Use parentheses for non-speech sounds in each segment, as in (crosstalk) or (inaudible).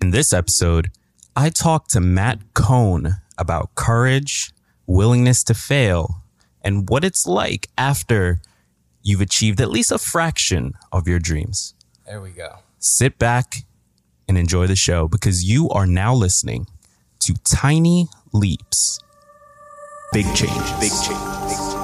In this episode, I talked to Matt Kohn about courage, willingness to fail, and what it's like after you've achieved at least a fraction of your dreams. There we go. Sit back and enjoy the show because you are now listening to Tiny Leaps. Big change, big change.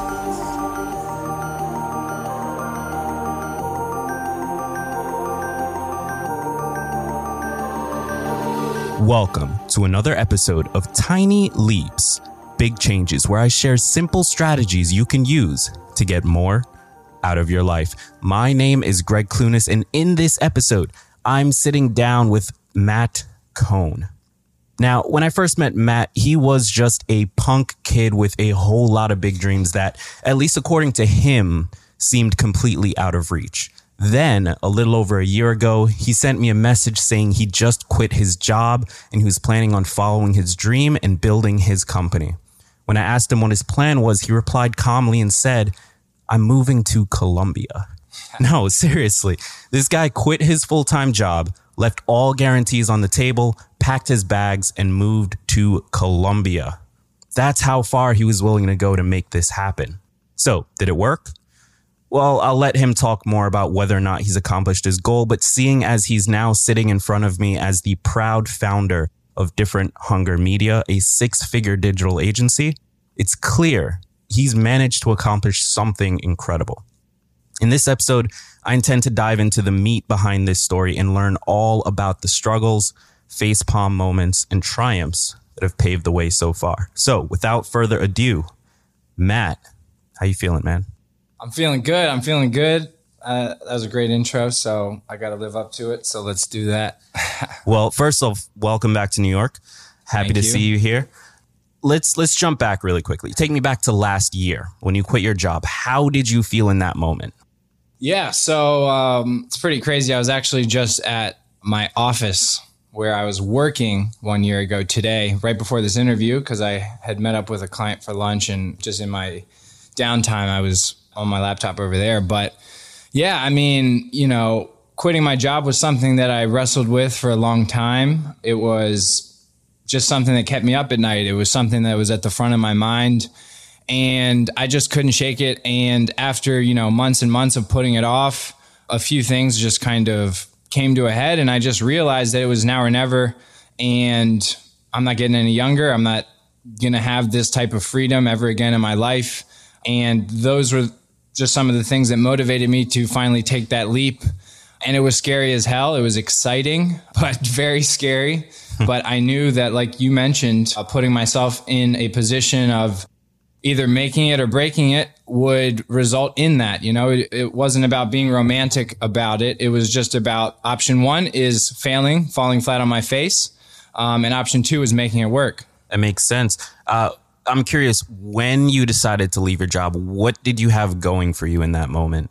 Welcome to another episode of Tiny Leaps, Big Changes, where I share simple strategies you can use to get more out of your life. My name is Greg Clunis, and in this episode, I'm sitting down with Matt Kohn. Now, when I first met Matt, he was just a punk kid with a whole lot of big dreams that, at least according to him, seemed completely out of reach. Then, a little over a year ago, he sent me a message saying he just quit his job and he was planning on following his dream and building his company. When I asked him what his plan was, he replied calmly and said, I'm moving to Colombia. (laughs) No, seriously. This guy quit his full time job, left all guarantees on the table, packed his bags, and moved to Colombia. That's how far he was willing to go to make this happen. So, did it work? Well, I'll let him talk more about whether or not he's accomplished his goal, but seeing as he's now sitting in front of me as the proud founder of Different Hunger Media, a six figure digital agency, it's clear he's managed to accomplish something incredible. In this episode, I intend to dive into the meat behind this story and learn all about the struggles, facepalm moments, and triumphs that have paved the way so far. So, without further ado, Matt, how you feeling, man? I'm feeling good. I'm feeling good. Uh, that was a great intro, so I got to live up to it. So let's do that. (laughs) well, first off, welcome back to New York. Happy Thank to you. see you here. Let's let's jump back really quickly. Take me back to last year when you quit your job. How did you feel in that moment? Yeah, so um, it's pretty crazy. I was actually just at my office where I was working one year ago today, right before this interview, because I had met up with a client for lunch and just in my downtime, I was on my laptop over there. But yeah, I mean, you know, quitting my job was something that I wrestled with for a long time. It was just something that kept me up at night. It was something that was at the front of my mind and I just couldn't shake it. And after, you know, months and months of putting it off, a few things just kind of came to a head and I just realized that it was now or never. And I'm not getting any younger. I'm not going to have this type of freedom ever again in my life. And those were just some of the things that motivated me to finally take that leap. And it was scary as hell. It was exciting, (laughs) but very scary. but I knew that, like you mentioned, uh, putting myself in a position of either making it or breaking it would result in that. You know, it, it, wasn't about being romantic about it. It was just about option one is failing, falling flat on my face. Um, and option two is making it work. That makes sense. Uh, I'm curious when you decided to leave your job, what did you have going for you in that moment?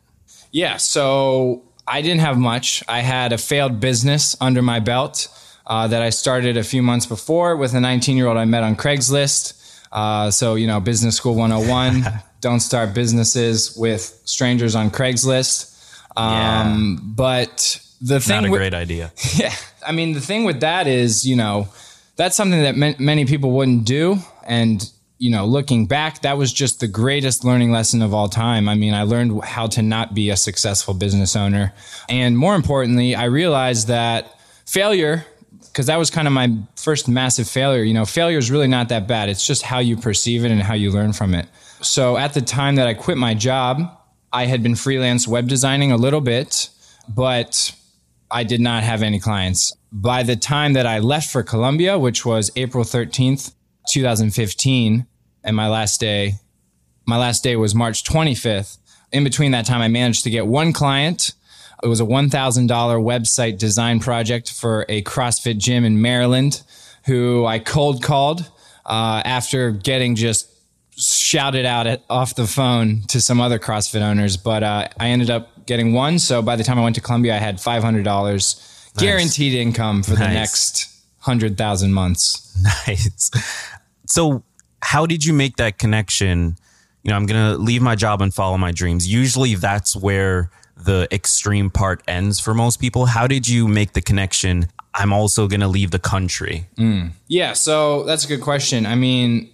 Yeah. So I didn't have much. I had a failed business under my belt uh, that I started a few months before with a 19 year old I met on Craigslist. Uh, so, you know, business school 101, (laughs) don't start businesses with strangers on Craigslist. Um, Yeah. But the thing Not a with- great idea. (laughs) yeah. I mean, the thing with that is, you know, that's something that ma- many people wouldn't do. And, you know, looking back, that was just the greatest learning lesson of all time. I mean, I learned how to not be a successful business owner. And more importantly, I realized that failure, because that was kind of my first massive failure, you know, failure is really not that bad. It's just how you perceive it and how you learn from it. So at the time that I quit my job, I had been freelance web designing a little bit, but I did not have any clients. By the time that I left for Colombia, which was April 13th, 2015, and my last day, my last day was March 25th. In between that time, I managed to get one client It was a $1,000 website design project for a CrossFit gym in Maryland who I cold called uh, after getting just shouted out at, off the phone to some other CrossFit owners. But uh, I ended up getting one. So by the time I went to Colombia, I had $500 guaranteed income for the next 100,000 months. (laughs) Nice. So, how did you make that connection? You know, I'm going to leave my job and follow my dreams. Usually that's where the extreme part ends for most people. How did you make the connection? I'm also going to leave the country. Hmm. Yeah, so that's a good question. I mean,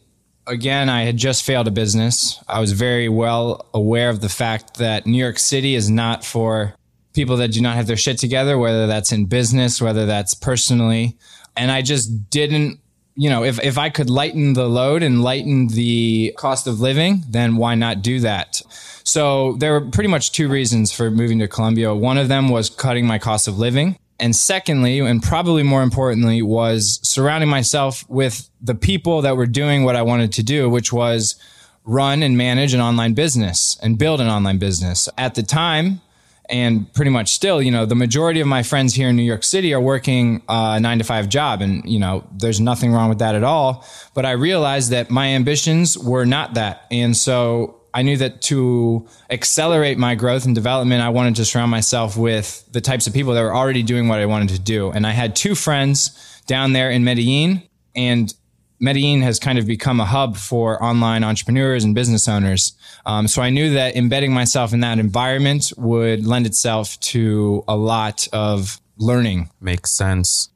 again, I had just failed a business. I was very well aware of the fact that New York City is not for people that do not have their shit together, whether that's in business, whether that's personally. And I just didn't, you know, if, if I could lighten the load and lighten the cost of living, then why not do that? So there were pretty much two reasons for moving to Colombia. One of them was cutting my cost of living. And secondly, and probably more importantly, was surrounding myself with the people that were doing what I wanted to do, which was run and manage an online business and build an online business. At the time, and pretty much still, you know, the majority of my friends here in New York City are working a nine to five job. And, you know, there's nothing wrong with that at all. But I realized that my ambitions were not that. And so I knew that to accelerate my growth and development, I wanted to surround myself with the types of people that were already doing what I wanted to do. And I had two friends down there in Medellin and Medellin has kind of become a hub for online entrepreneurs and business owners. Um, so I knew that embedding myself in that environment would lend itself to a lot of learning. Makes sense.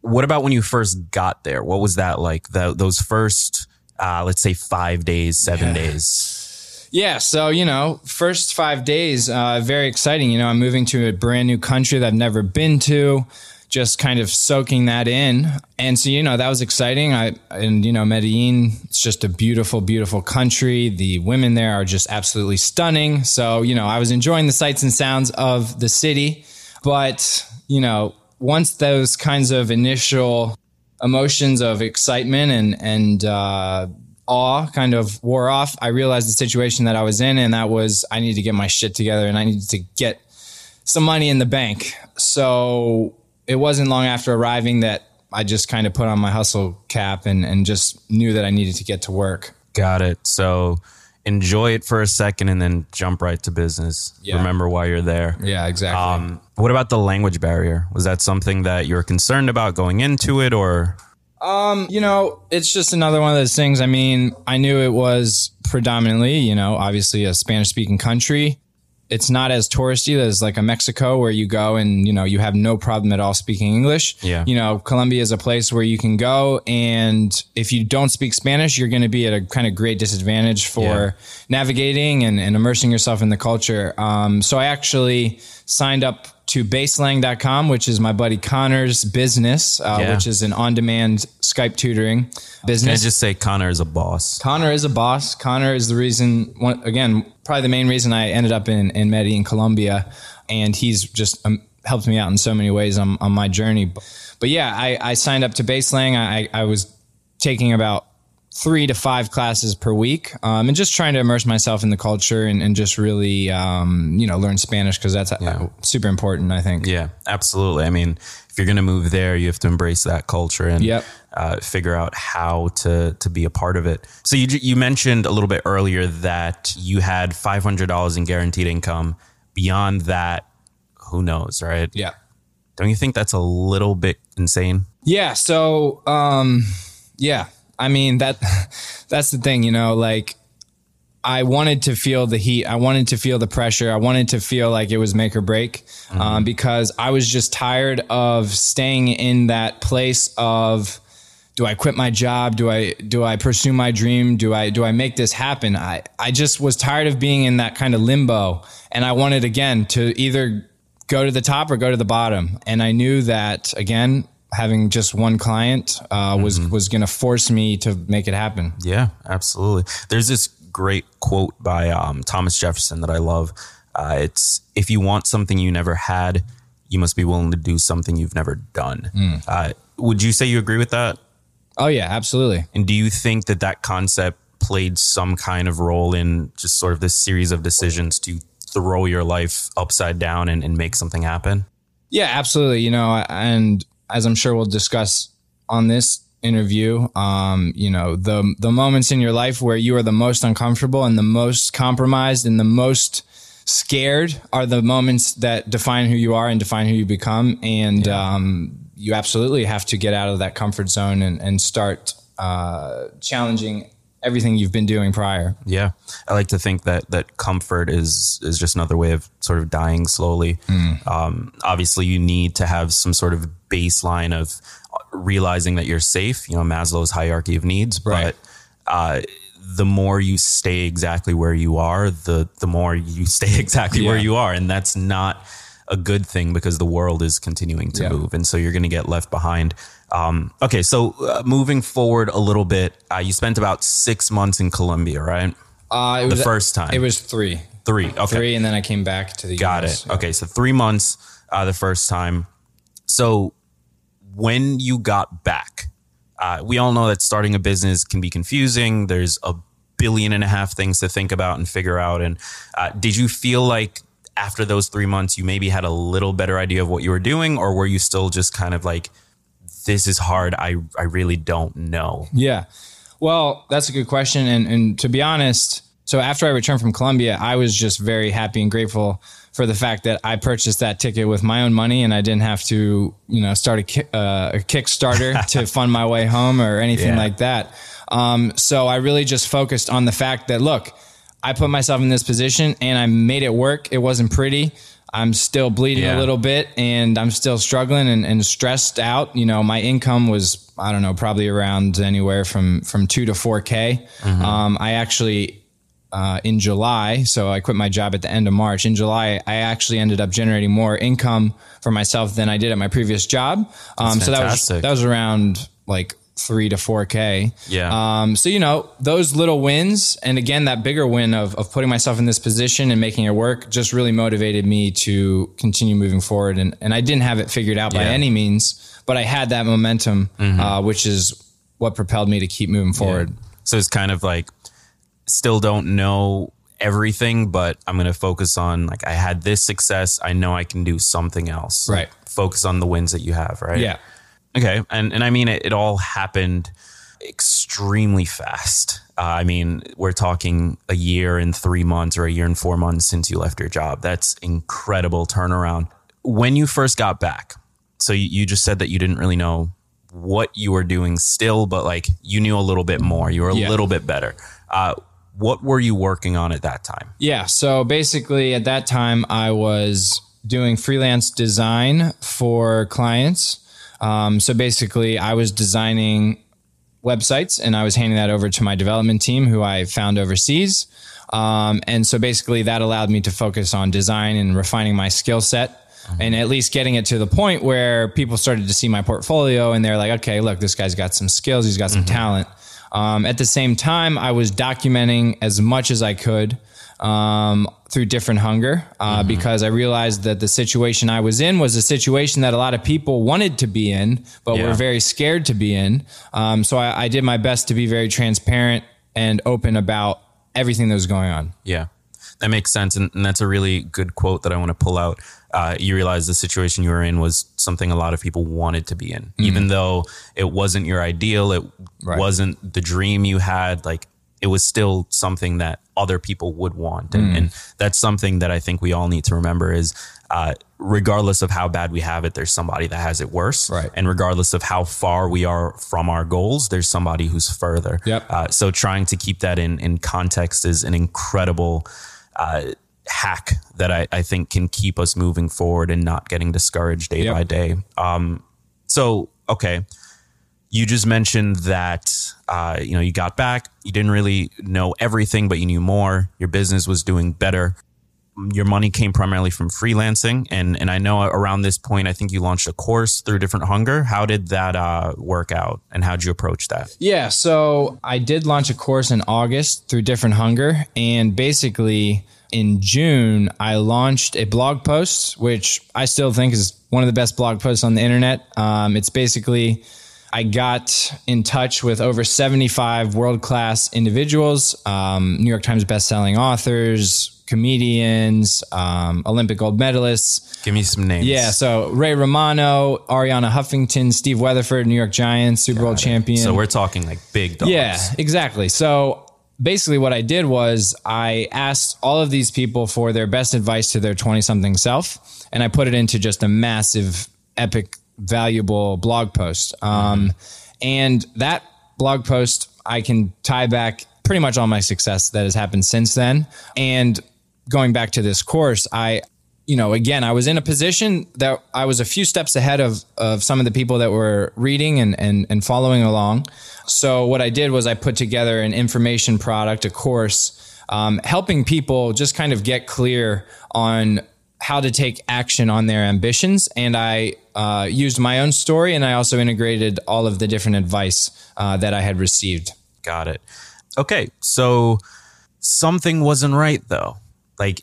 What about when you first got there? What was that like? The, those first, uh, let's say, five days, seven days? Yeah, so you know, first five days, uh, very exciting. You know, I'm moving to a brand new country that I've never been to, just kind of soaking that in, and so you know that was exciting. I and you know Medellin, it's just a beautiful, beautiful country. The women there are just absolutely stunning. So you know, I was enjoying the sights and sounds of the city, but you know, once those kinds of initial emotions of excitement and and uh, awe kind of wore off, I realized the situation that I was in, and that was I needed to get my shit together and I needed to get some money in the bank. So it wasn't long after arriving that I just kind of put on my hustle cap and, and just knew that I needed to get to work. Got it. So enjoy it for a second and then jump right to business. Yeah. Remember why you're there. Yeah, exactly. Um, what about the language barrier? Was that something that you were concerned about going into it or? Um, you know, it's just another one of those things. I mean, I knew it was predominantly, you know, obviously a Spanish speaking country. It's not as touristy as like a Mexico where you go and, you know, you have no problem at all speaking English. Yeah. You know, Colombia is a place where you can go and if you don't speak Spanish, you're going to be at a kind of great disadvantage for Yeah. navigating and, and immersing yourself in the culture. Um, so I actually signed up to baselang.com, which is my buddy Connor's business, uh, Yeah. which is an on-demand Skype tutoring Can I business. just say Connor is a boss? Connor is a boss. Connor is the reason, one, again, probably the main reason I ended up in, in Medellin, Colombia. And he's just um, helped me out in so many ways on, on my journey. But, but yeah, I, I signed up to Baselang. I, I was taking about three to five classes per week um, and just trying to immerse myself in the culture and, and just really, um, you know, learn Spanish because that's uh, super important, I think. Yeah, absolutely. I mean, if you're going to move there, you have to embrace that culture and Yep. uh, figure out how to to be a part of it. So you you mentioned a little bit earlier that you had five hundred dollars in guaranteed income. Beyond that, who knows, right? Yeah. Don't you think that's a little bit insane? Yeah. So, um, yeah, I mean, that, (laughs) that's the thing, you know, like I wanted to feel the heat. I wanted to feel the pressure. I wanted to feel like it was make or break, um, because I was just tired of staying in that place of, do I quit my job? Do I do I pursue my dream? Do I do I make this happen? I I just was tired of being in that kind of limbo, and I wanted again to either go to the top or go to the bottom. And I knew that again, having just one client uh, was was going to force me to make it happen. Yeah, absolutely. There's this great quote by um, Thomas Jefferson that I love. Uh, it's if you want something you never had, you must be willing to do something you've never done. Uh, would you say you agree with that? Oh yeah, absolutely. And do you think that that concept played some kind of role in just sort of this series of decisions to throw your life upside down and, and make something happen? Yeah, absolutely. You know, and as I'm sure we'll discuss on this interview, um, you know, the the moments in your life where you are the most uncomfortable and the most compromised and the most scared are the moments that define who you are and define who you become. And yeah. um, you absolutely have to get out of that comfort zone and, and start uh, challenging everything you've been doing prior. Yeah, I like to think that that comfort is is just another way of sort of dying slowly. Mm. Um, obviously, you need to have some sort of baseline of realizing that you're safe. You know, Maslow's hierarchy of needs, right. but. Uh, the more you stay exactly where you are, the the more you (laughs) stay exactly yeah. where you are, and that's not a good thing because the world is continuing to yeah. move, and so you're going to get left behind. Um, okay, so uh, moving forward a little bit, uh, you spent about six months in Colombia, right? Uh, the was, first time. It was three. Three. Okay. Three, and then I came back to the. U.S. Got US, it. Yeah. Okay, so three months uh, the first time. So when you got back, uh, we all know that starting a business can be confusing. There's a billion and a half things to think about and figure out. And uh, did you feel like after those three months, you maybe had a little better idea of what you were doing, or were you still just kind of like, this is hard. I, I really don't know. Yeah. Well, that's a good question. And, and to be honest, so after I returned from Colombia, I was just very happy and grateful for the fact that I purchased that ticket with my own money and I didn't have to, you know, start a, ki- uh, a Kickstarter (laughs) to fund my way home or anything yeah. like that. Um, so I really just focused on the fact that, look, I put myself in this position and I made it work. It wasn't pretty. I'm still bleeding yeah. a little bit and I'm still struggling and, and, stressed out. You know, my income was, I don't know, probably around anywhere from, from two to 4K. Mm-hmm. Um, I actually, uh, in July, so I quit my job at the end of March. In July, I actually ended up generating more income for myself than I did at my previous job. Um, so that was, that was around like three to four K. Yeah. Um, so, you know, those little wins, and again, that bigger win of, of putting myself in this position and making it work just really motivated me to continue moving forward. And, and I didn't have it figured out by yeah. any means, but I had that momentum, mm-hmm. uh, which is what propelled me to keep moving forward. Yeah. So it's kind of like, still don't know everything, but I'm going to focus on like, I had this success. I know I can do something else. Right. Focus on the wins that you have. Right. Yeah. Okay, and and I mean it, it all happened extremely fast. Uh, I mean, we're talking a year and three months or a year and four months since you left your job. That's incredible turnaround. When you first got back, so you, you just said that you didn't really know what you were doing still, but like you knew a little bit more. You were a yeah. little bit better. Uh, what were you working on at that time? Yeah. So basically, at that time, I was doing freelance design for clients. Um, so basically, I was designing websites and I was handing that over to my development team who I found overseas. Um, and so basically, that allowed me to focus on design and refining my skill set. Mm-hmm. And at least getting it to the point where people started to see my portfolio and they're like, okay, look, this guy's got some skills, he's got some mm-hmm. talent. Um, at the same time, I was documenting as much as I could um, through different hunger uh, mm-hmm. because I realized that the situation I was in was a situation that a lot of people wanted to be in, but yeah. were very scared to be in. Um, so I, I did my best to be very transparent and open about everything that was going on. Yeah, that makes sense. And, and that's a really good quote that I want to pull out. Uh, you realize the situation you were in was something a lot of people wanted to be in, mm-hmm. even though it wasn't your ideal, it right. wasn't the dream you had. Like it was still something that other people would want. And, mm. and that's something that I think we all need to remember is uh, regardless of how bad we have it, there's somebody that has it worse. Right. And regardless of how far we are from our goals, there's somebody who's further. Yep. Uh, so trying to keep that in, in context is an incredible uh, hack that I, I think can keep us moving forward and not getting discouraged day yep. by day. Um, so, okay. You just mentioned that uh, you know you got back. You didn't really know everything but you knew more. Your business was doing better. Your money came primarily from freelancing. And and i know around this point i think you launched a course through different hunger. How did that uh, work out? And how did you approach that? Yeah. So i did launch a course in august through different hunger. And basically in June, I launched a blog post, which I still think is one of the best blog posts on the internet. Um, it's basically I got in touch with over 75 world class individuals, um, New York Times bestselling authors, comedians, um, Olympic gold medalists. Give me some names. Yeah, so Ray Romano, Arianna Huffington, Steve Weatherford, New York Giants, Super Bowl champion. So we're talking like big dogs. Yeah, exactly. So basically, what I did was I asked all of these people for their best advice to their 20 something self, and I put it into just a massive, epic, valuable blog post. Um, and that blog post, I can tie back pretty much all my success that has happened since then. And going back to this course, I, you know, again, I was in a position that I was a few steps ahead of, of some of the people that were reading and, and, and following along. So what I did was I put together an information product, a course, um, helping people just kind of get clear on how to take action on their ambitions. And I uh, used my own story and I also integrated all of the different advice uh, that I had received. Got it. Okay. So something wasn't right though. Like,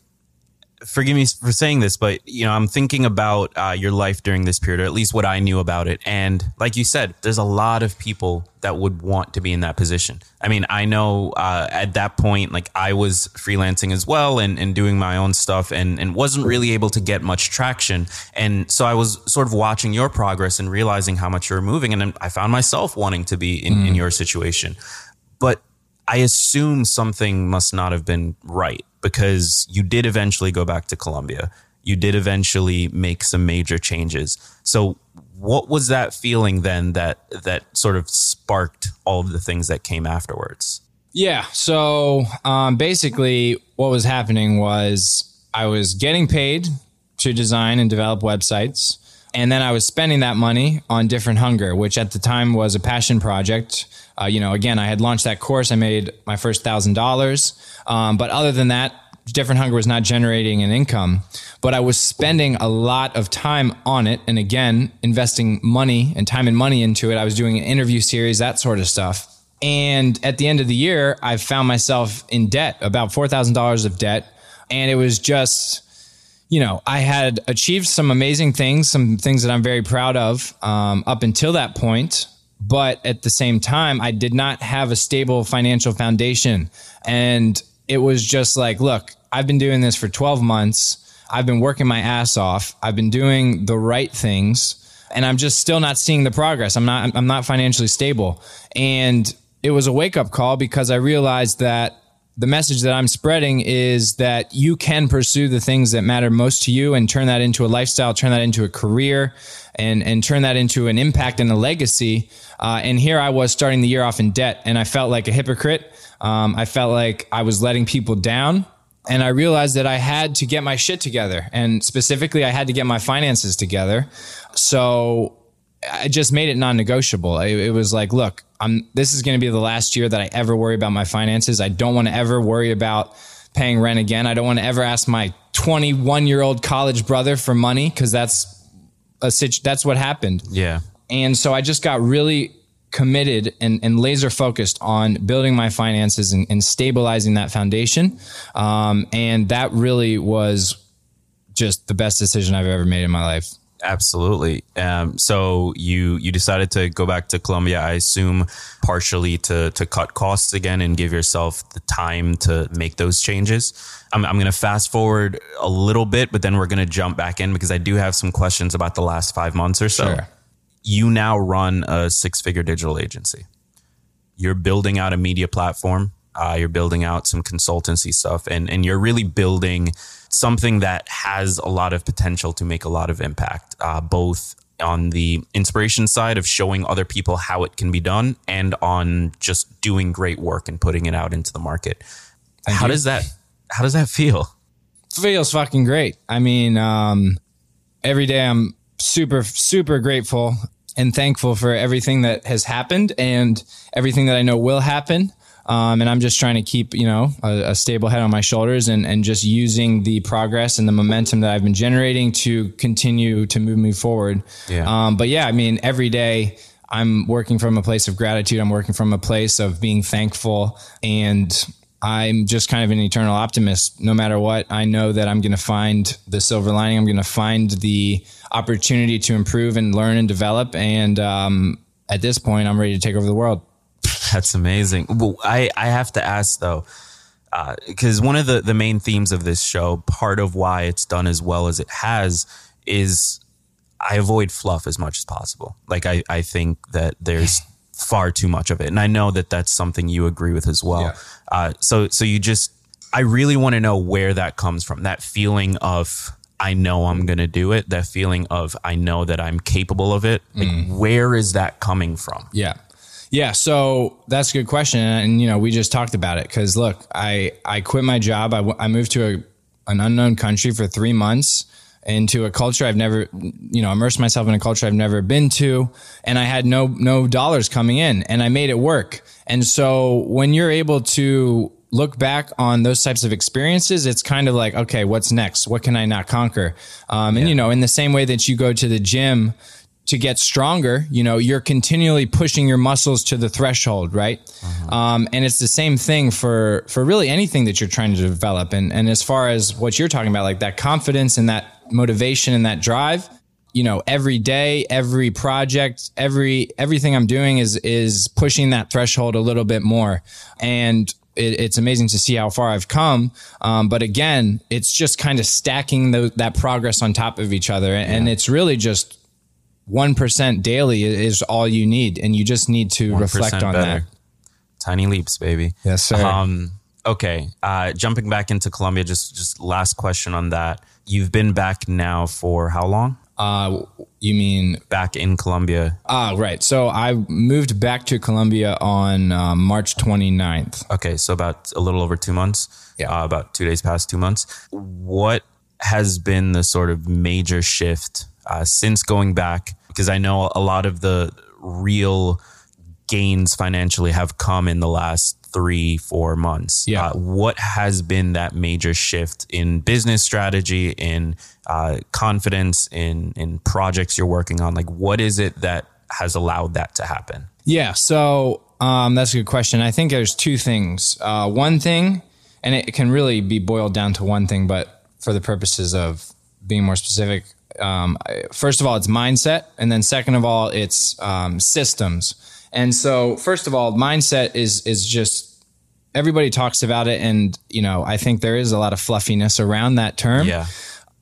forgive me for saying this, but you know, I'm thinking about uh, your life during this period, or at least what I knew about it. And like you said, there's a lot of people that would want to be in that position. I mean, I know uh, at that point, like I was freelancing as well and, and doing my own stuff and, and wasn't really able to get much traction. And so I was sort of watching your progress and realizing how much you were moving. And I found myself wanting to be in, in your situation. But I assume something must not have been right because you did eventually go back to Colombia. You did eventually make some major changes. So what was that feeling then that that sort of sparked all of the things that came afterwards? Yeah. So um, basically, what was happening was I was getting paid to design and develop websites. And then I was spending that money on Different Hunger, which at the time was a passion project. Uh, you know, again, I had launched that course. I made my first thousand dollars. Um, but other than that, Different Hunger was not generating an income. But I was spending a lot of time on it. And again, investing money and time and money into it. I was doing an interview series, that sort of stuff. And at the end of the year, I found myself in debt, about $4,000 of debt. And it was just, you know, I had achieved some amazing things, some things that I'm very proud of um, up until that point. But at the same time, I did not have a stable financial foundation. And it was just like, look, I've been doing this for 12 months. I've been working my ass off. I've been doing the right things and I'm just still not seeing the progress. I'm not I'm not financially stable. And it was a wake up call because I realized that the message that I'm spreading is that you can pursue the things that matter most to you and turn that into a lifestyle, turn that into a career, and and turn that into an impact and a legacy. Uh, and here I was starting the year off in debt, and I felt like a hypocrite. Um, I felt like I was letting people down. And I realized that I had to get my shit together. And specifically, I had to get my finances together. So I just made it non-negotiable. It, it was like, look, I'm. This is going to be the last year that I ever worry about my finances. I don't want to ever worry about paying rent again. I don't want to ever ask my 21 year old college brother for money because that's a situ- That's what happened. Yeah. And so I just got really committed and, and laser focused on building my finances and, and stabilizing that foundation. Um, and that really was just the best decision I've ever made in my life. Absolutely. Um, so you you decided to go back to Colombia, I assume, partially to to cut costs again and give yourself the time to make those changes. I'm, I'm going to fast forward a little bit, but then we're going to jump back in because I do have some questions about the last five months or so. Sure. You now run a six figure digital agency. You're building out a media platform. Uh, you're building out some consultancy stuff, and and you're really building something that has a lot of potential to make a lot of impact, uh, both on the inspiration side of showing other people how it can be done and on just doing great work and putting it out into the market. Thank how you. does that how does that feel? feels fucking great. I mean, um, every day I'm super, super grateful and thankful for everything that has happened and everything that I know will happen. Um, and I'm just trying to keep, you know, a, a stable head on my shoulders and, and just using the progress and the momentum that I've been generating to continue to move me forward. Yeah. Um, but yeah, I mean, every day I'm working from a place of gratitude. I'm working from a place of being thankful and I'm just kind of an eternal optimist. No matter what, I know that I'm going to find the silver lining. I'm going to find the opportunity to improve and learn and develop. And um, at this point, I'm ready to take over the world. That's amazing. Well, I, I have to ask though, Because one of the, the main themes of this show, part of why it's done as well as it has, is I avoid fluff as much as possible. Like, I, I think that there's (laughs) far too much of it. And I know that that's something you agree with as well. Yeah. Uh, so, so you just, I really want to know where that comes from. That feeling of, I know I'm going to do it. That feeling of, I know that I'm capable of it. Like, where is that coming from? Yeah. Yeah, so that's a good question, and you know we just talked about it because look, I I quit my job. I, w- I moved to a, an unknown country for three months into a culture I've never, you know, immersed myself in a culture I've never been to, and I had no no dollars coming in, and I made it work. And so when you're able to look back on those types of experiences, it's kind of like, okay, what's next? What can I not conquer? Um, and you know, in the same way that you go to the gym to get stronger, you know, you're continually pushing your muscles to the threshold, right? Um, and it's the same thing for for really anything that you're trying to develop. And and as far as what you're talking about, like that confidence and that motivation and that drive, you know, every day, every project, every everything I'm doing is is pushing that threshold a little bit more. And it, it's amazing to see how far I've come. Um, but again, it's just kind of stacking the, that progress on top of each other, and it's really just one percent daily is all you need, and you just need to reflect on better. that. Tiny leaps, baby. Yes, sir. Um, okay. Uh, jumping back into Colombia, just just last question on that. You've been back now for how long? Uh, you mean Back in Colombia. ah right? So I moved back to Colombia on uh, March 29th. Okay, so about a little over two months. Yeah. Uh, about two days past two months. What has been the sort of major shift uh, since going back? Because I know a lot of the real gains financially have come in the last three, four months. Yeah. Uh, what has been that major shift in business strategy, in uh, confidence, in in projects you're working on? Like, what is it that has allowed that to happen? Yeah, so um, that's a good question. I think there's two things. Uh, one thing, and it can really be boiled down to one thing, but for the purposes of being more specific, um, first of all, it's mindset, and then second of all, it's um, systems. And so, first of all, mindset is is just everybody talks about it, and you know, I think there is a lot of fluffiness around that term. Yeah.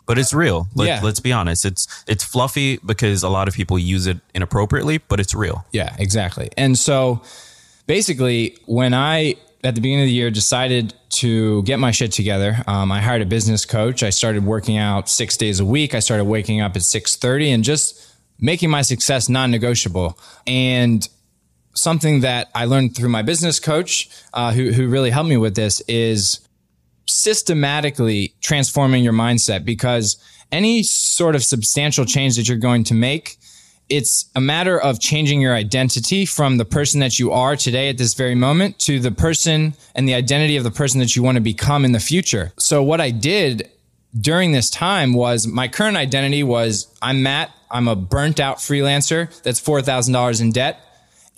But it's real. Let, Yeah. Let's be honest. It's it's fluffy because a lot of people use it inappropriately, but it's real. Yeah, exactly. And so basically, when I at the beginning of the year decided to get my shit together, um, I hired a business coach. I started working out six days a week. I started waking up at six thirty and just making my success non-negotiable. And something that I learned through my business coach, uh, who who really helped me with this, is systematically transforming your mindset because any sort of substantial change that you're going to make it's a matter of changing your identity from the person that you are today at this very moment to the person and the identity of the person that you want to become in the future. So what I did during this time was my current identity was I'm Matt, I'm a burnt out freelancer. That's $4,000 in debt.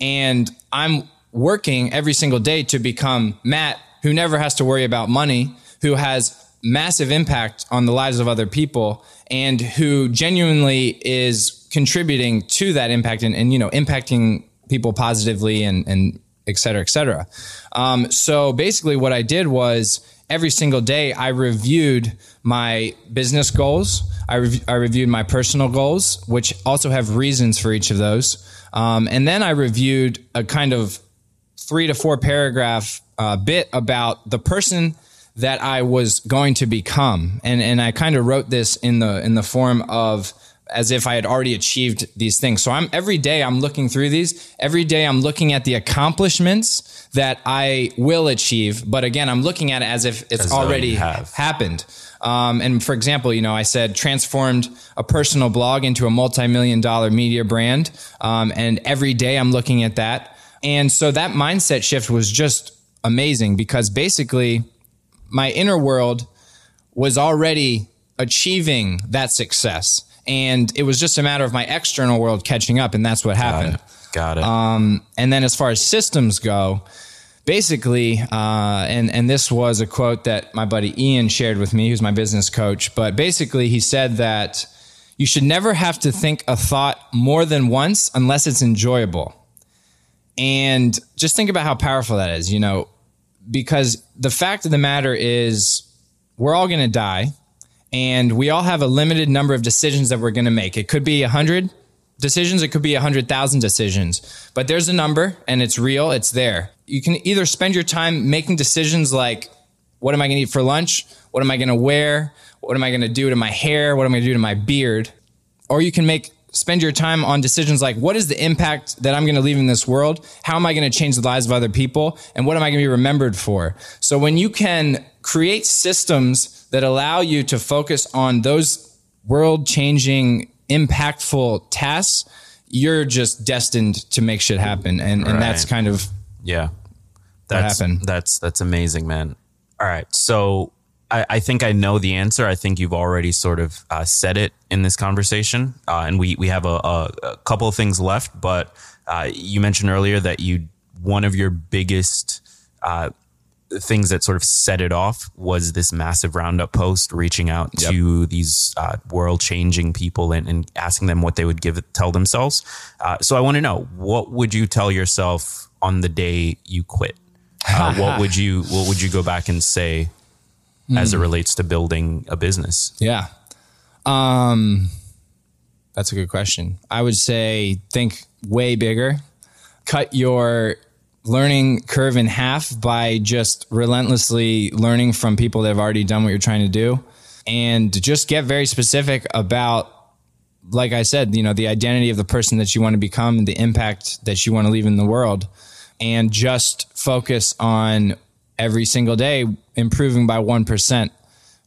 And I'm working every single day to become Matt who never has to worry about money, who has massive impact on the lives of other people and who genuinely is contributing to that impact and, and you know impacting people positively and and et cetera et cetera. Um, so basically what i did was every single day i reviewed my business goals. I, I reviewed my personal goals which also have reasons for each of those. Um, and then i reviewed a kind of three to four paragraph uh, bit about the person that I was going to become, and and I kind of wrote this in the in the form of as if I had already achieved these things. So I'm every day I'm looking through these. Every day I'm looking at the accomplishments that I will achieve. But again, I'm looking at it as if it's As already happened. Um, and for example, you know, I said transformed a personal blog into a multi-million dollar media brand. Um, and every day I'm looking at that. And so that mindset shift was just amazing because basically my inner world was already achieving that success. And it was just a matter of my external world catching up. And that's what happened. Got it. And then as far as systems go, basically, uh, and and this was a quote that my buddy Ian shared with me, who's my business coach. But basically, he said that you should never have to think a thought more than once unless it's enjoyable. And just think about how powerful that is. You know, because the fact of the matter is we're all going to die and we all have a limited number of decisions that we're going to make. It could be a hundred decisions. It could be a hundred thousand decisions, but there's a number and it's real. It's there. You can either spend your time making decisions like, what am I going to eat for lunch? What am I going to wear? What am I going to do to my hair? What am I going to do to my beard? Or you can make spend your time on decisions like what is the impact that I'm going to leave in this world? How am I going to change the lives of other people? And what am I going to be remembered for? So when you can create systems that allow you to focus on those world changing, impactful tasks, you're just destined to make shit happen. And, and that's kind of Yeah. That's, happened? That's that's amazing, man. All right. So I, I think I know the answer. I think you've already sort of uh, said it in this conversation. Uh, and we, we have a, a, a couple of things left, but uh, you mentioned earlier that you one of your biggest uh, things that sort of set it off was this massive roundup post reaching out to these uh, world changing people and, and asking them what they would give tell themselves. Uh, so I want to know what would you tell yourself on the day you quit? Uh, what would you what would you go back and say as it relates to building a business? Yeah. Um that's a good question. I would say think way bigger. Cut your learning curve in half by just relentlessly learning from people that have already done what you're trying to do and just get very specific about like I said, you know, the identity of the person that you want to become, the impact that you want to leave in the world and just focus on every single day improving by 1%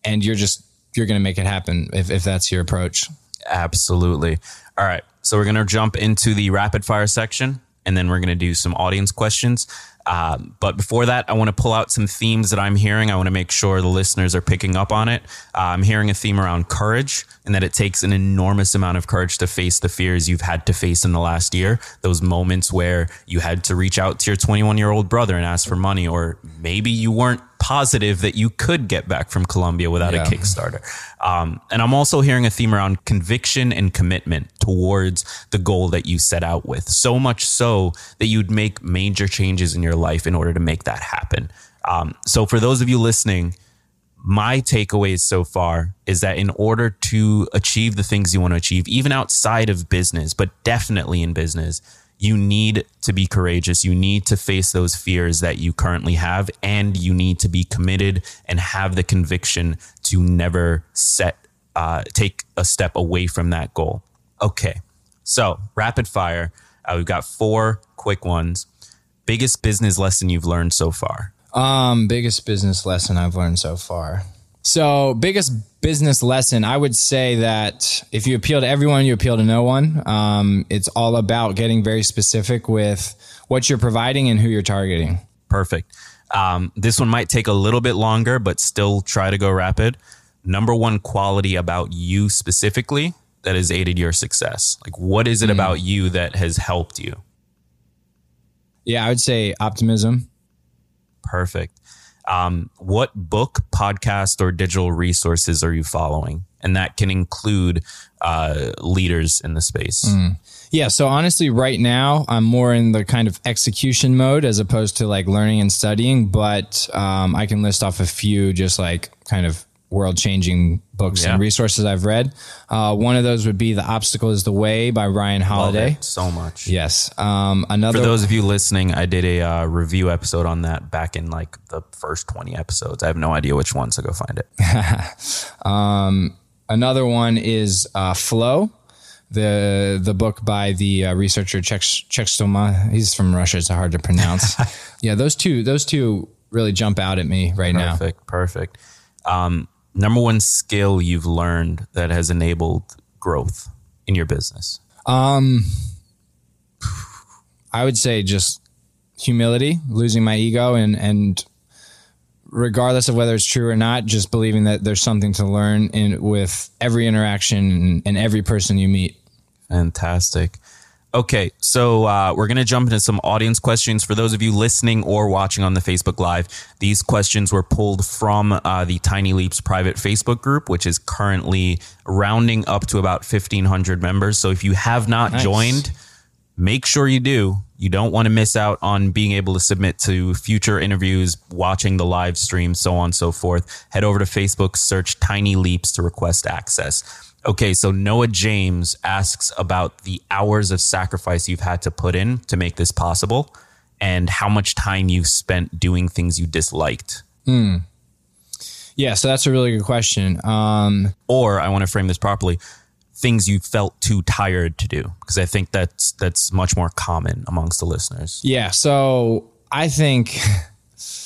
and you're just you're going to make it happen if, if that's your approach Absolutely. All right. So we're going to jump into the rapid fire section and then we're going to do some audience questions. Um, but before that, I want to pull out some themes that I'm hearing. I want to make sure the listeners are picking up on it. Uh, I'm hearing a theme around courage and that it takes an enormous amount of courage to face the fears you've had to face in the last year. Those moments where you had to reach out to your 21 year old brother and ask for money, or maybe you weren't positive that you could get back from Colombia without Yeah. a Kickstarter. Um, and I'm also hearing a theme around conviction and commitment towards the goal that you set out with. So much so that you'd make major changes in your life in order to make that happen. Um, so, for those of you listening, my takeaways so far is that in order to achieve the things you want to achieve, even outside of business, but definitely in business, you need to be courageous. You need to face those fears that you currently have, and you need to be committed and have the conviction to never set, uh, take a step away from that goal. Okay. So, rapid fire. Uh, we've got four quick ones. Biggest business lesson you've learned so far? Um, biggest business lesson I've learned so far. So, biggest business lesson, I would say that if you appeal to everyone, you appeal to no one. Um, it's all about getting very specific with what you're providing and who you're targeting. Perfect. Um, this one might take a little bit longer, but still try to go rapid. Number one quality about you specifically that has aided your success? Like, what is it about you that has helped you? Yeah, I would say optimism. Perfect. Um, what book, podcast, or digital resources are you following? And that can include uh, leaders in the space. Yeah, so honestly, right now I'm more in the kind of execution mode as opposed to like learning and studying. But um, I can list off a few just like kind of world changing books Yeah. and resources I've read. Uh, one of those would be "The Obstacle Is the Way" by Ryan Love Holiday. it so much. Yes. Um, another For those of you listening, I did a uh, review episode on that back in like the first 20 episodes. I have no idea which one, so go find it. (laughs) Another one is uh, Flow, the the book by the uh, researcher Czech Czechstoma. He's from Russia. It's hard to pronounce. (laughs) yeah, those two those two really jump out at me right now. Perfect. Perfect. Um, number one skill you've learned that has enabled growth in your business? Um, I would say just humility, losing my ego, and and regardless of whether it's true or not, just believing that there's something to learn in with every interaction and every person you meet. Fantastic. Okay, so uh, we're going to jump into some audience questions. For those of you listening or watching on the Facebook Live, these questions were pulled from uh, the Tiny Leaps private Facebook group, which is currently rounding up to about 1,500 members. So if you have not Nice. joined, make sure you do. You don't want to miss out on being able to submit to future interviews, watching the live stream, so on and so forth. Head over to Facebook, search Tiny Leaps to request access. Okay, so Noah James asks about the hours of sacrifice you've had to put in to make this possible and how much time you've spent doing things you disliked. Yeah, so that's a really good question. Um, Or I want to frame this properly things you felt too tired to do because I think that's that's much more common amongst the listeners. Yeah. So I think,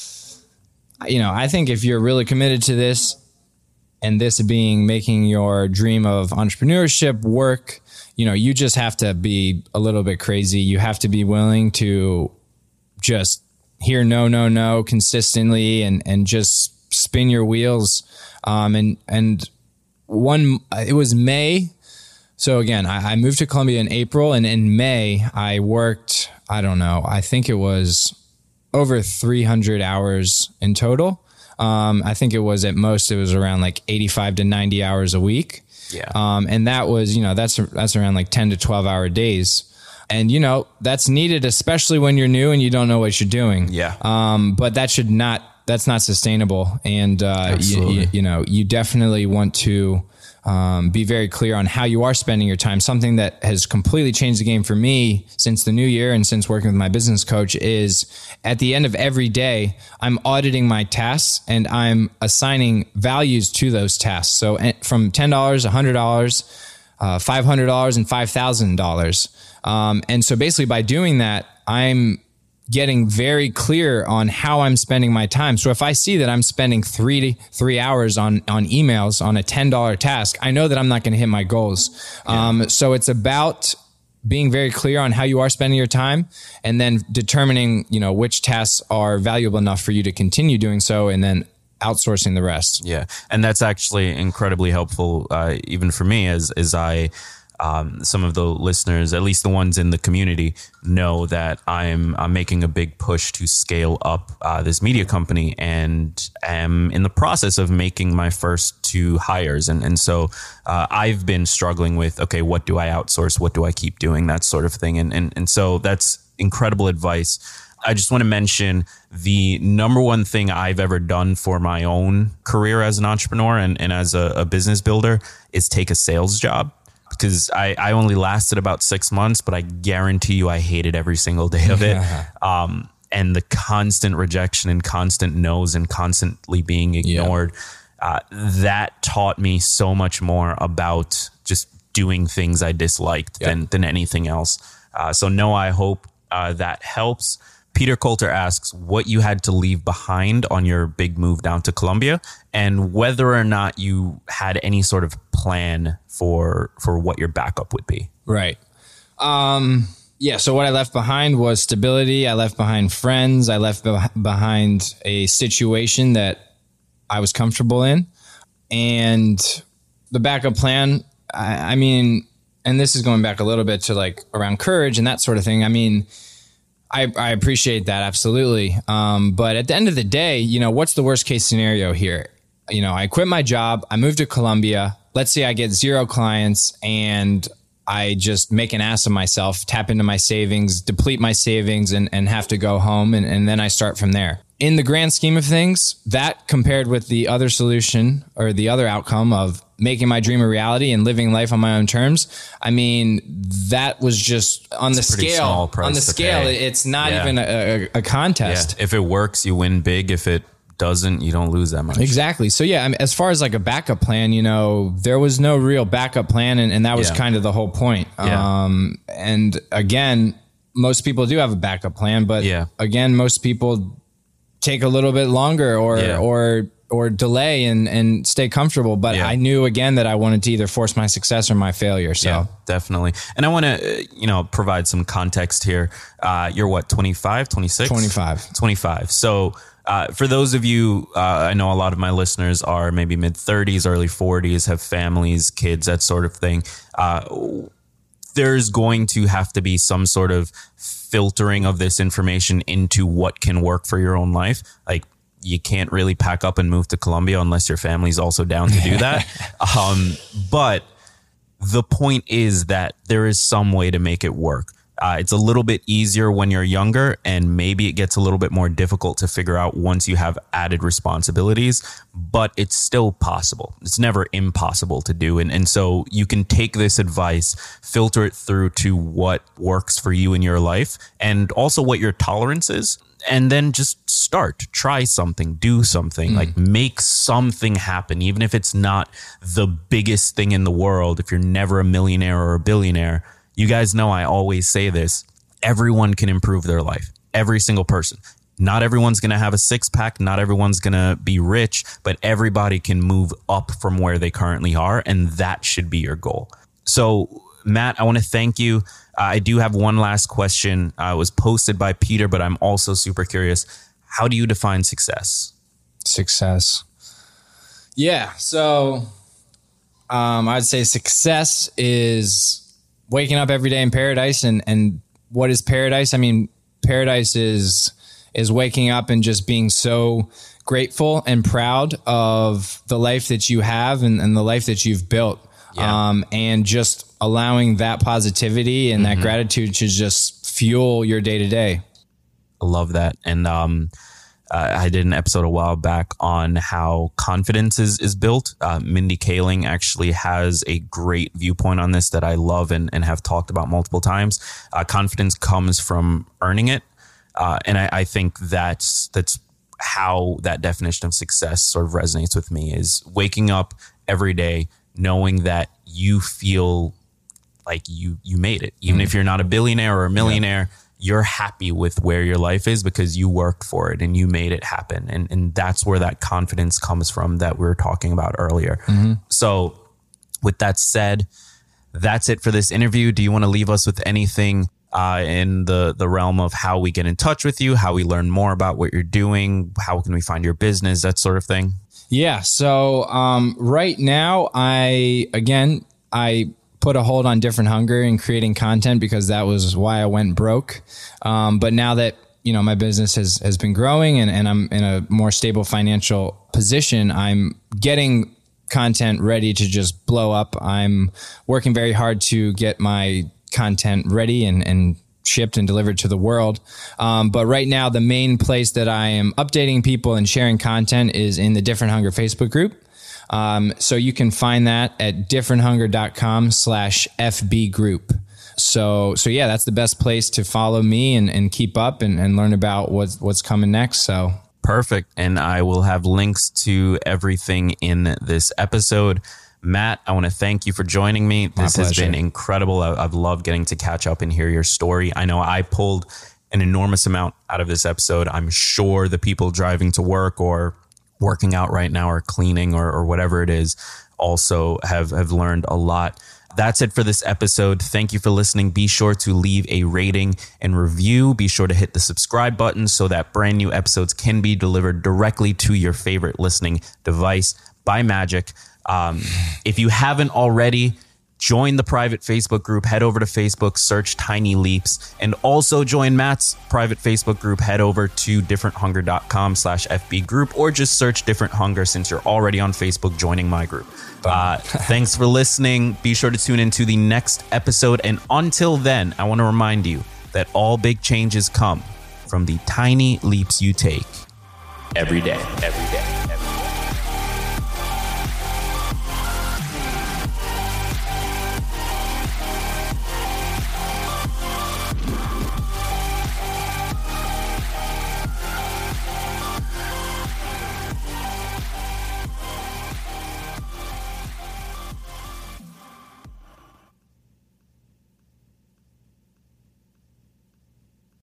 (laughs) you know, I think if you're really committed to this and this being making your dream of entrepreneurship work, you know, you just have to be a little bit crazy. You have to be willing to just hear no, no, no consistently and, and just spin your wheels. Um, and, and one, it was May. So again, I, I moved to Colombia in April and in May I worked, I don't know, I think it was over 300 hours in total. Um, I think it was at most, it was around like 85 to 90 hours a week. Yeah. Um, and that was, you know, that's, that's around like 10 to 12 hour days. And, you know, that's needed, especially when you're new and you don't know what you're doing. Yeah. Um, but that should not, that's not sustainable. And, uh, you, you, you know, you definitely want to, um, be very clear on how you are spending your time. Something that has completely changed the game for me since the new year and since working with my business coach is at the end of every day, I'm auditing my tasks and I'm assigning values to those tasks. So eh, from $10, $100, uh, $500 and $5,000. Um, and so basically by doing that, I'm getting very clear on how I'm spending my time. So if I see that I'm spending three three hours on on emails on a ten dollar task, I know that I'm not going to hit my goals. Um, so it's about being very clear on how you are spending your time and then determining you know which tasks are valuable enough for you to continue doing so and then outsourcing the rest Yeah, and that's actually incredibly helpful, uh, even for me, as as I. Um, some of the listeners, at least the ones in the community, know that I'm, I'm making a big push to scale up uh, this media company and am in the process of making my first two hires. And, and so uh, I've been struggling with okay, what do I outsource? What do I keep doing? That sort of thing. And, and, and so that's incredible advice. I just want to mention the number one thing I've ever done for my own career as an entrepreneur and, and as a, a business builder is take a sales job because I, I only lasted about six months, but I guarantee you I hated every single day of it. (laughs) um, and the constant rejection and constant no's and constantly being ignored, uh, that taught me so much more about just doing things I disliked than, than anything else. Uh, so no, I hope uh, that helps. Peter Coulter asks what you had to leave behind on your big move down to Colombia and whether or not you had any sort of plan for for what your backup would be. Right. Um, yeah. So what I left behind was stability. I left behind friends. I left beh- behind a situation that I was comfortable in, and the backup plan. I, I mean, and this is going back a little bit to like around courage and that sort of thing. I mean, I, I appreciate that absolutely. Um, but at the end of the day, you know, what's the worst case scenario here? You know, I quit my job. I moved to Colombia. Let's say I get zero clients and I just make an ass of myself, tap into my savings, deplete my savings and, and have to go home. And, and then I start from there. In the grand scheme of things, that compared with the other solution or the other outcome of making my dream a reality and living life on my own terms, I mean, that was just on the scale. On the scale, pay. it's not Yeah. even a, a, a contest. If it works, you win big. If it doesn't, you don't lose that much. Exactly. So yeah, I mean, as far as like a backup plan, you know, there was no real backup plan, and, and that was Yeah. kind of the whole point. Yeah. Um, and again, most people do have a backup plan, but Yeah. again, most people take a little bit longer or Yeah. or or delay and and stay comfortable. But Yeah. I knew again that I wanted to either force my success or my failure. So Yeah, definitely. And I want to, you know, provide some context here. Uh, you're what, 25, 26? 25. 25. So, uh, for those of you, uh, I know a lot of my listeners are maybe mid 30s, early 40s, have families, kids, that sort of thing. Uh, there's going to have to be some sort of filtering of this information into what can work for your own life. Like, you can't really pack up and move to Colombia unless your family's also down to do that. (laughs) um, but the point is that there is some way to make it work. Uh, it's a little bit easier when you're younger, and maybe it gets a little bit more difficult to figure out once you have added responsibilities, but it's still possible. It's never impossible to do. And, and so you can take this advice, filter it through to what works for you in your life, and also what your tolerance is and then just start try something do something mm. like make something happen even if it's not the biggest thing in the world if you're never a millionaire or a billionaire you guys know I always say this everyone can improve their life, every single person. Not everyone's going to have a six pack. Not everyone's going to be rich, but everybody can move up from where they currently are. And that should be your goal. So, Matt, I want to thank you. I do have one last question. Uh, it was posted by Peter, but I'm also super curious. How do you define success? Success. Yeah. So, um, I'd say success is waking up every day in paradise and and what is paradise? I mean, paradise is is waking up and just being so grateful and proud of the life that you have and, and the life that you've built. Yeah. Um, and just allowing that positivity and mm-hmm. that gratitude to just fuel your day to day. I love that. And um, uh, I did an episode a while back on how confidence is, is built. Uh, Mindy Kaling actually has a great viewpoint on this that I love and, and have talked about multiple times. Uh, confidence comes from earning it. Uh, and I, I think that's, that's how that definition of success sort of resonates with me is waking up every day knowing that you feel like you you made it even mm. if you're not a billionaire or a millionaire yeah you're happy with where your life is because you worked for it and you made it happen. And, and that's where that confidence comes from that we were talking about earlier. Mm-hmm. So, with that said, that's it for this interview. Do you want to leave us with anything uh, in the the realm of how we get in touch with you, how we learn more about what you're doing, how can we find your business, that sort of thing? Yeah. So um, right now, I again I put a hold on different hunger and creating content because that was why I went broke. Um, but now that you know my business has has been growing and, and I'm in a more stable financial position, I'm getting content ready to just blow up. I'm working very hard to get my content ready and and shipped and delivered to the world. Um, but right now, the main place that I am updating people and sharing content is in the Different Hunger Facebook group. Um, so you can find that at differenthunger.com slash FB group. So, so yeah, that's the best place to follow me and, and keep up and, and learn about what's, what's coming next. So perfect. And I will have links to everything in this episode. Matt, I want to thank you for joining me. This has been incredible. I've loved getting to catch up and hear your story. I know I pulled an enormous amount out of this episode. I'm sure the people driving to work or working out right now or cleaning or, or whatever it is also have, have learned a lot. That's it for this episode. Thank you for listening. Be sure to leave a rating and review. Be sure to hit the subscribe button so that brand new episodes can be delivered directly to your favorite listening device by Magic. Um, if you haven't already, join the private Facebook group. Head over to Facebook, search Tiny Leaps, and also join Matt's private Facebook group. Head over to differenthunger.com slash FB group or just search Different Hunger since you're already on Facebook joining my group. Uh, (laughs) thanks for listening. Be sure to tune into the next episode. And until then, I want to remind you that all big changes come from the tiny leaps you take every day, every day.